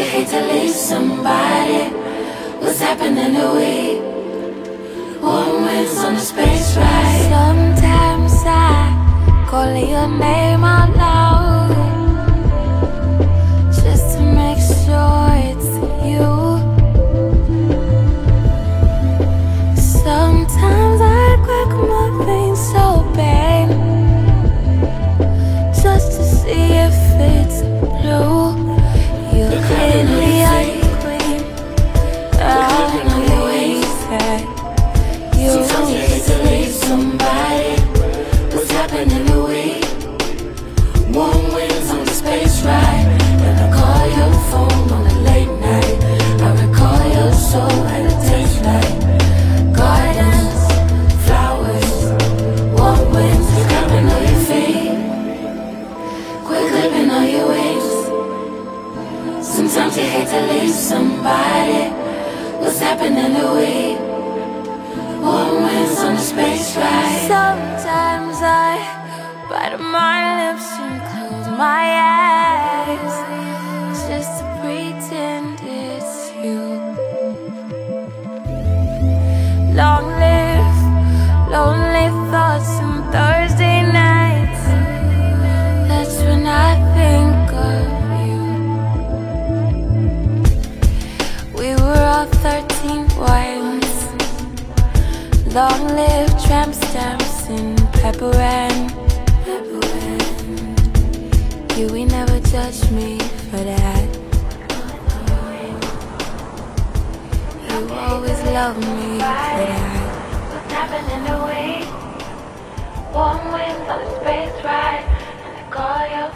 you hate to leave somebody? What's happening to we? Warm winds on the space ride. Sometimes I call your name out. happening to we? Warm winds on the space ride. Sometimes I bite my lips and close my eyes. Long live tramp stamps in Pepperan. Pepperan. You ain't never judged me for that. You always love me for that. One wing for the space ride, and I call you.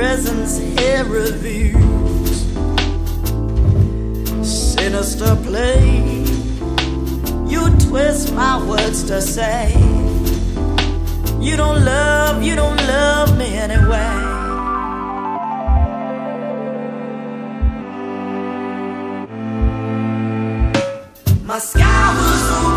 presence here reveals Sinister play. You twist my words to say. You don't love, you don't love me anyway. My sky was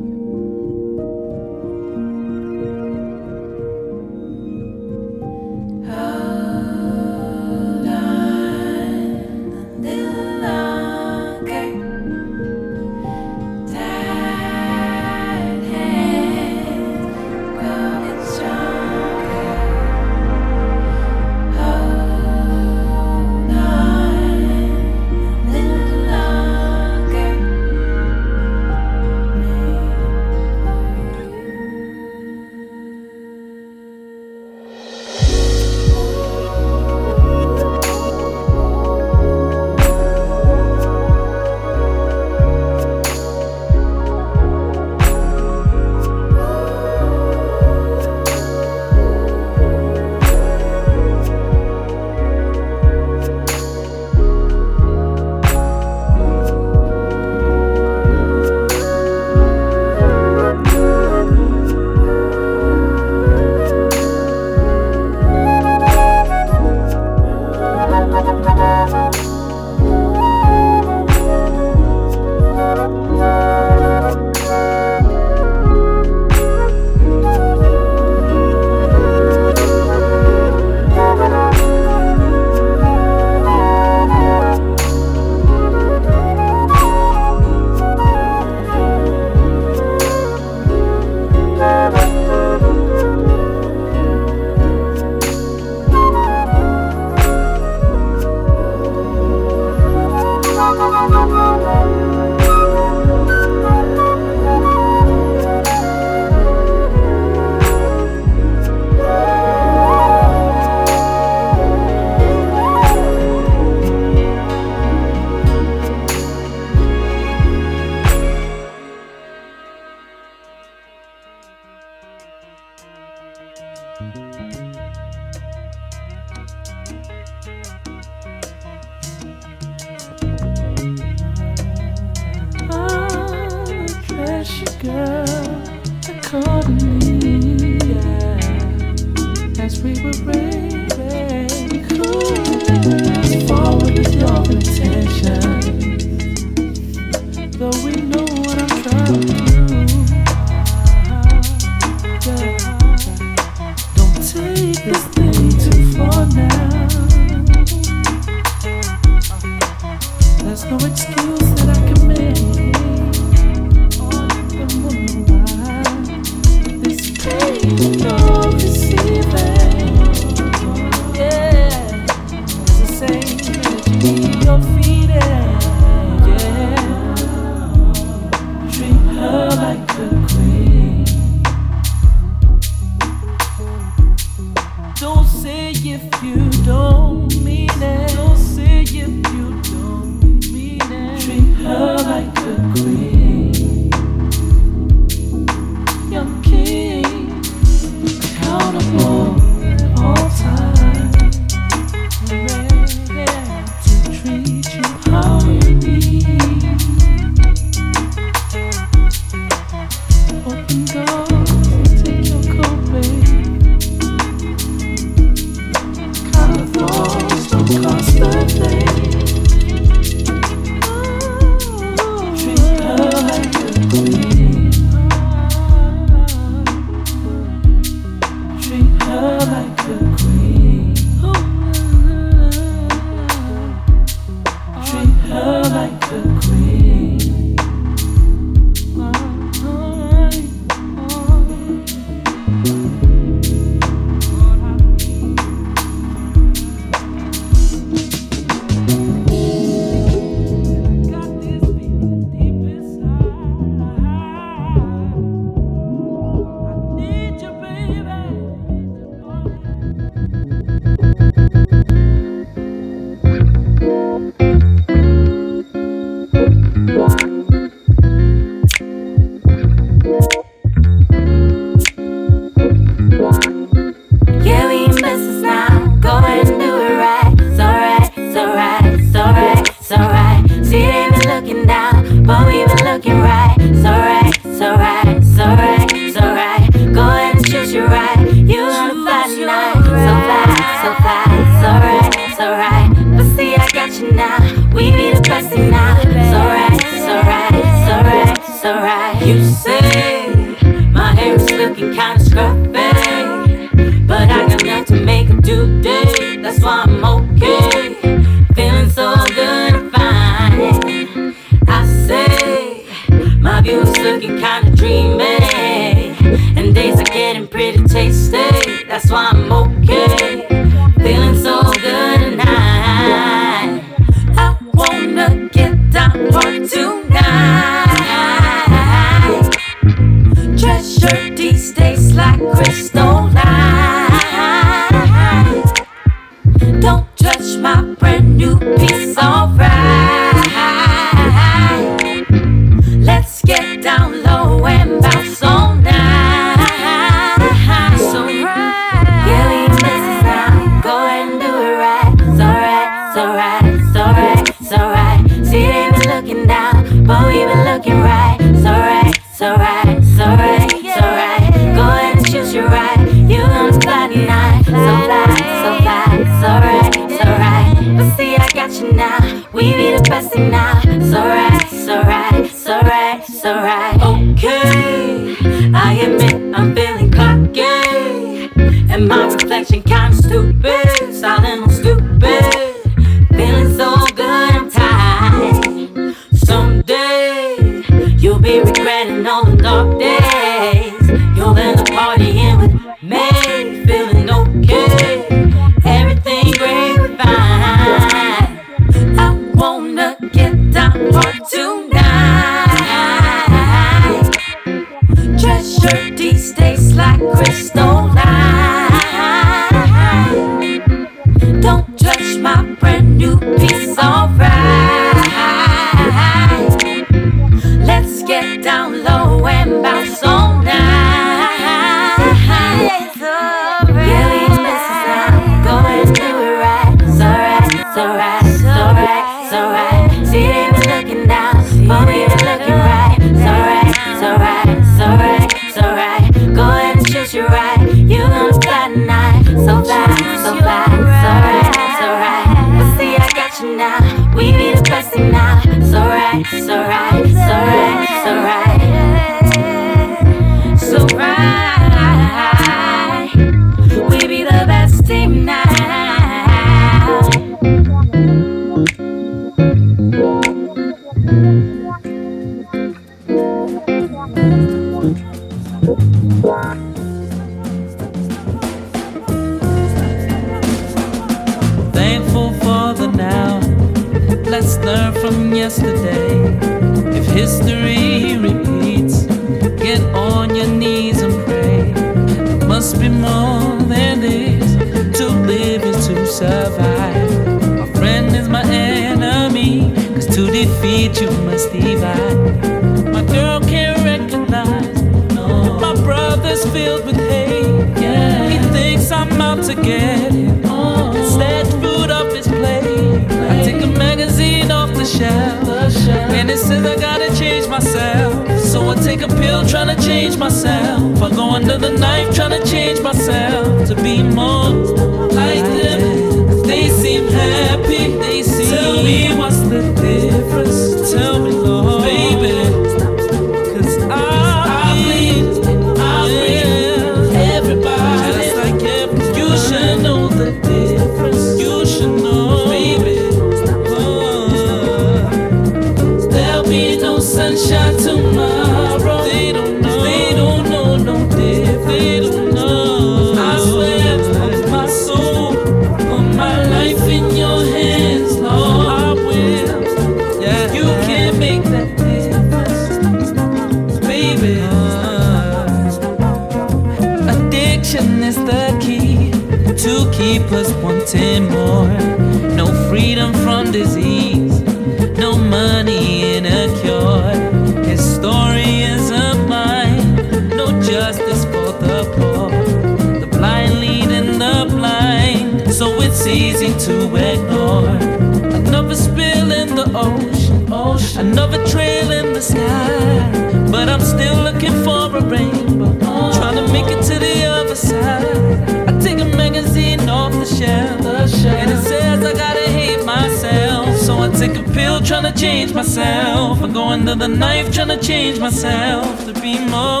shell. And it says I gotta hate myself. So I take a pill trying to change myself. I go under the knife trying to change myself to be more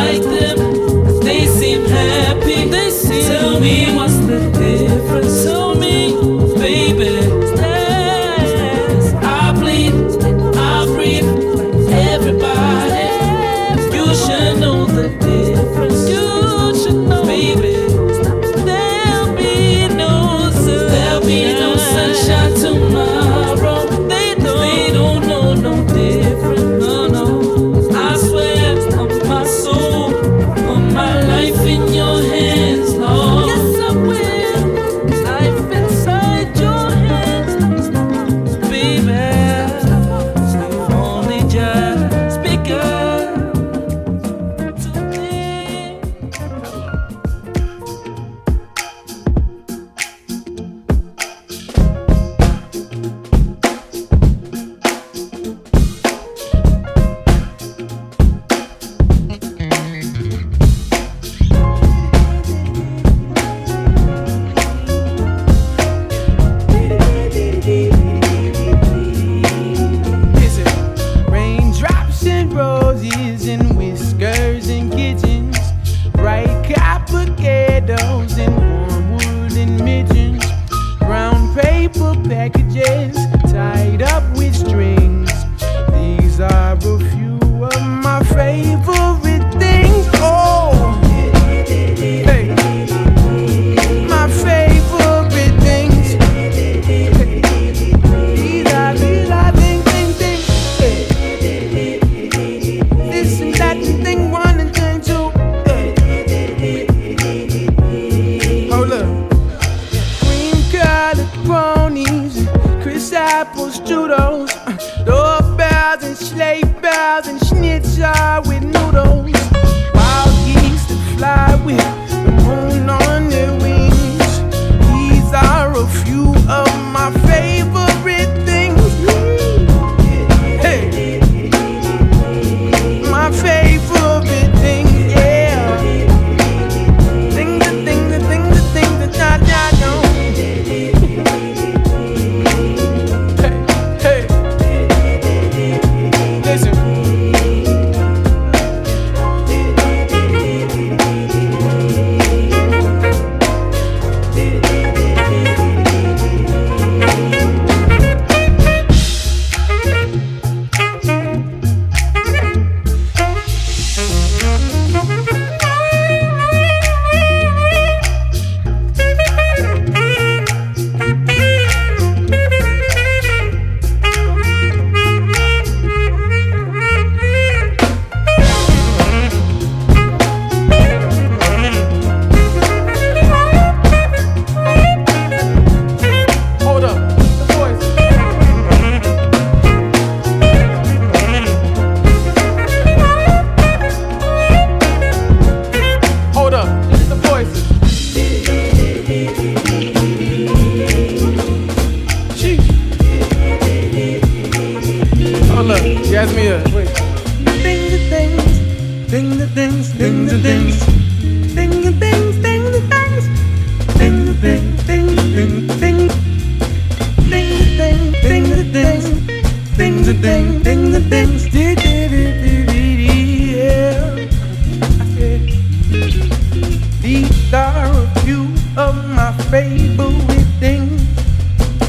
like them. They seem happy. They seem Tell me what's the difference. Tell me, baby.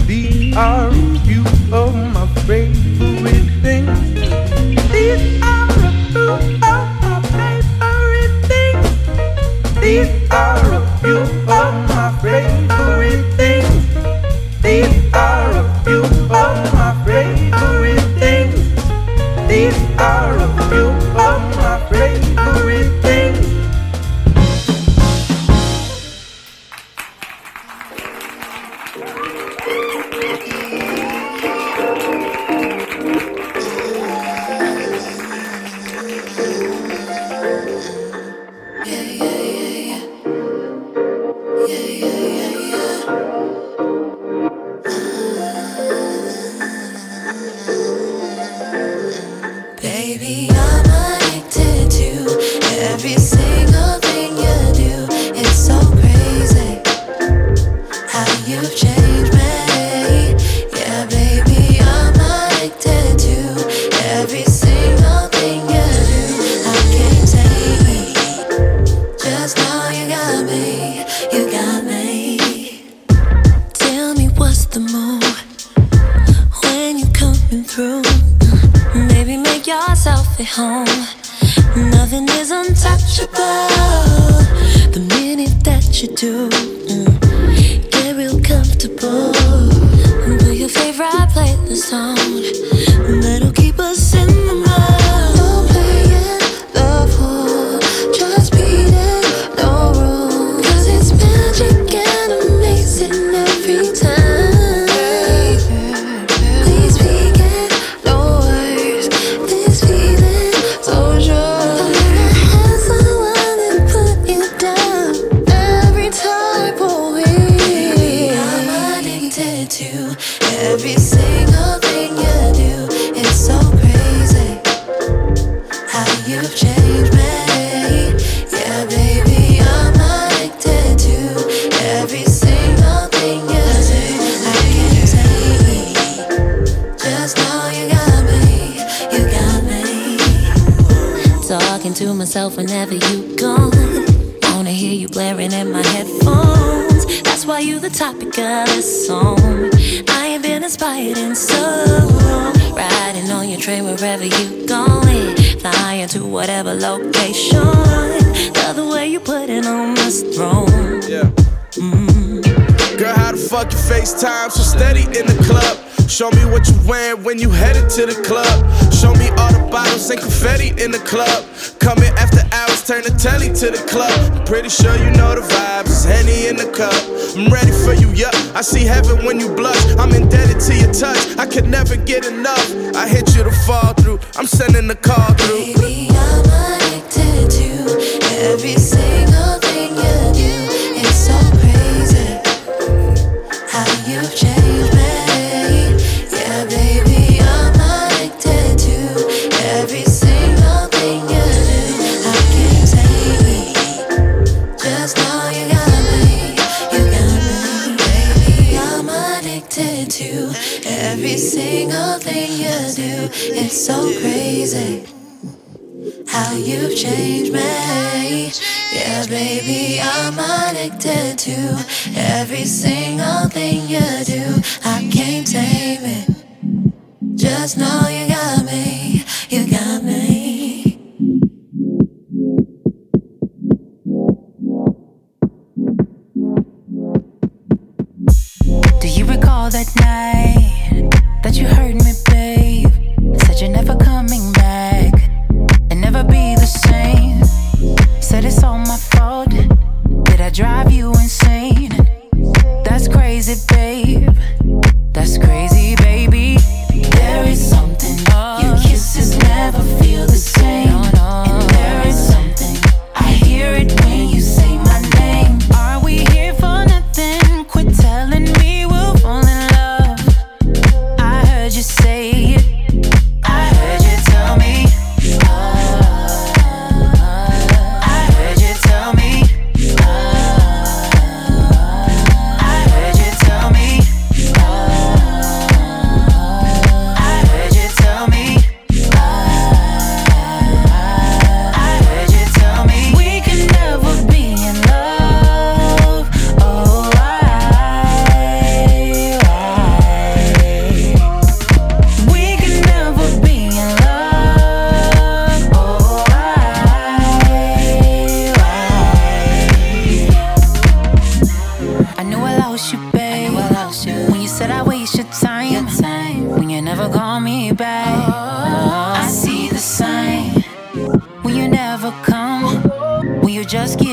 These are a few of my favorite things. These are a few of my favorite things. These are a few of location. Love the way you put it on this throne. Yeah. Mm. Girl, how the fuck you FaceTime so steady in the club? Show me what you wearing when you headed to the club. Show me all the bottles and confetti in the club. Coming after hours, turn the telly to the club. I'm pretty sure you know the vibes. Henny in the cup. I'm ready for you, yup. I see heaven when you blush. I'm indebted to your touch. I could never get enough. I hit you to fall through. I'm sending the call through. Baby, every single thing you do. It's so crazy how you've changed me. Yeah, baby, I'm addicted to every single thing you do. I can't tame it. Just know you got me, you got me. Do you recall that night you heard me, babe? Said you're never coming back and never be the same. Said it's all my fault. Did I drive you insane? That's crazy, babe. That's crazy, you, babe. I I lost you. When you said I waste your time, your time. when you never call me back. Oh, I see the sign. When you never come, when you just.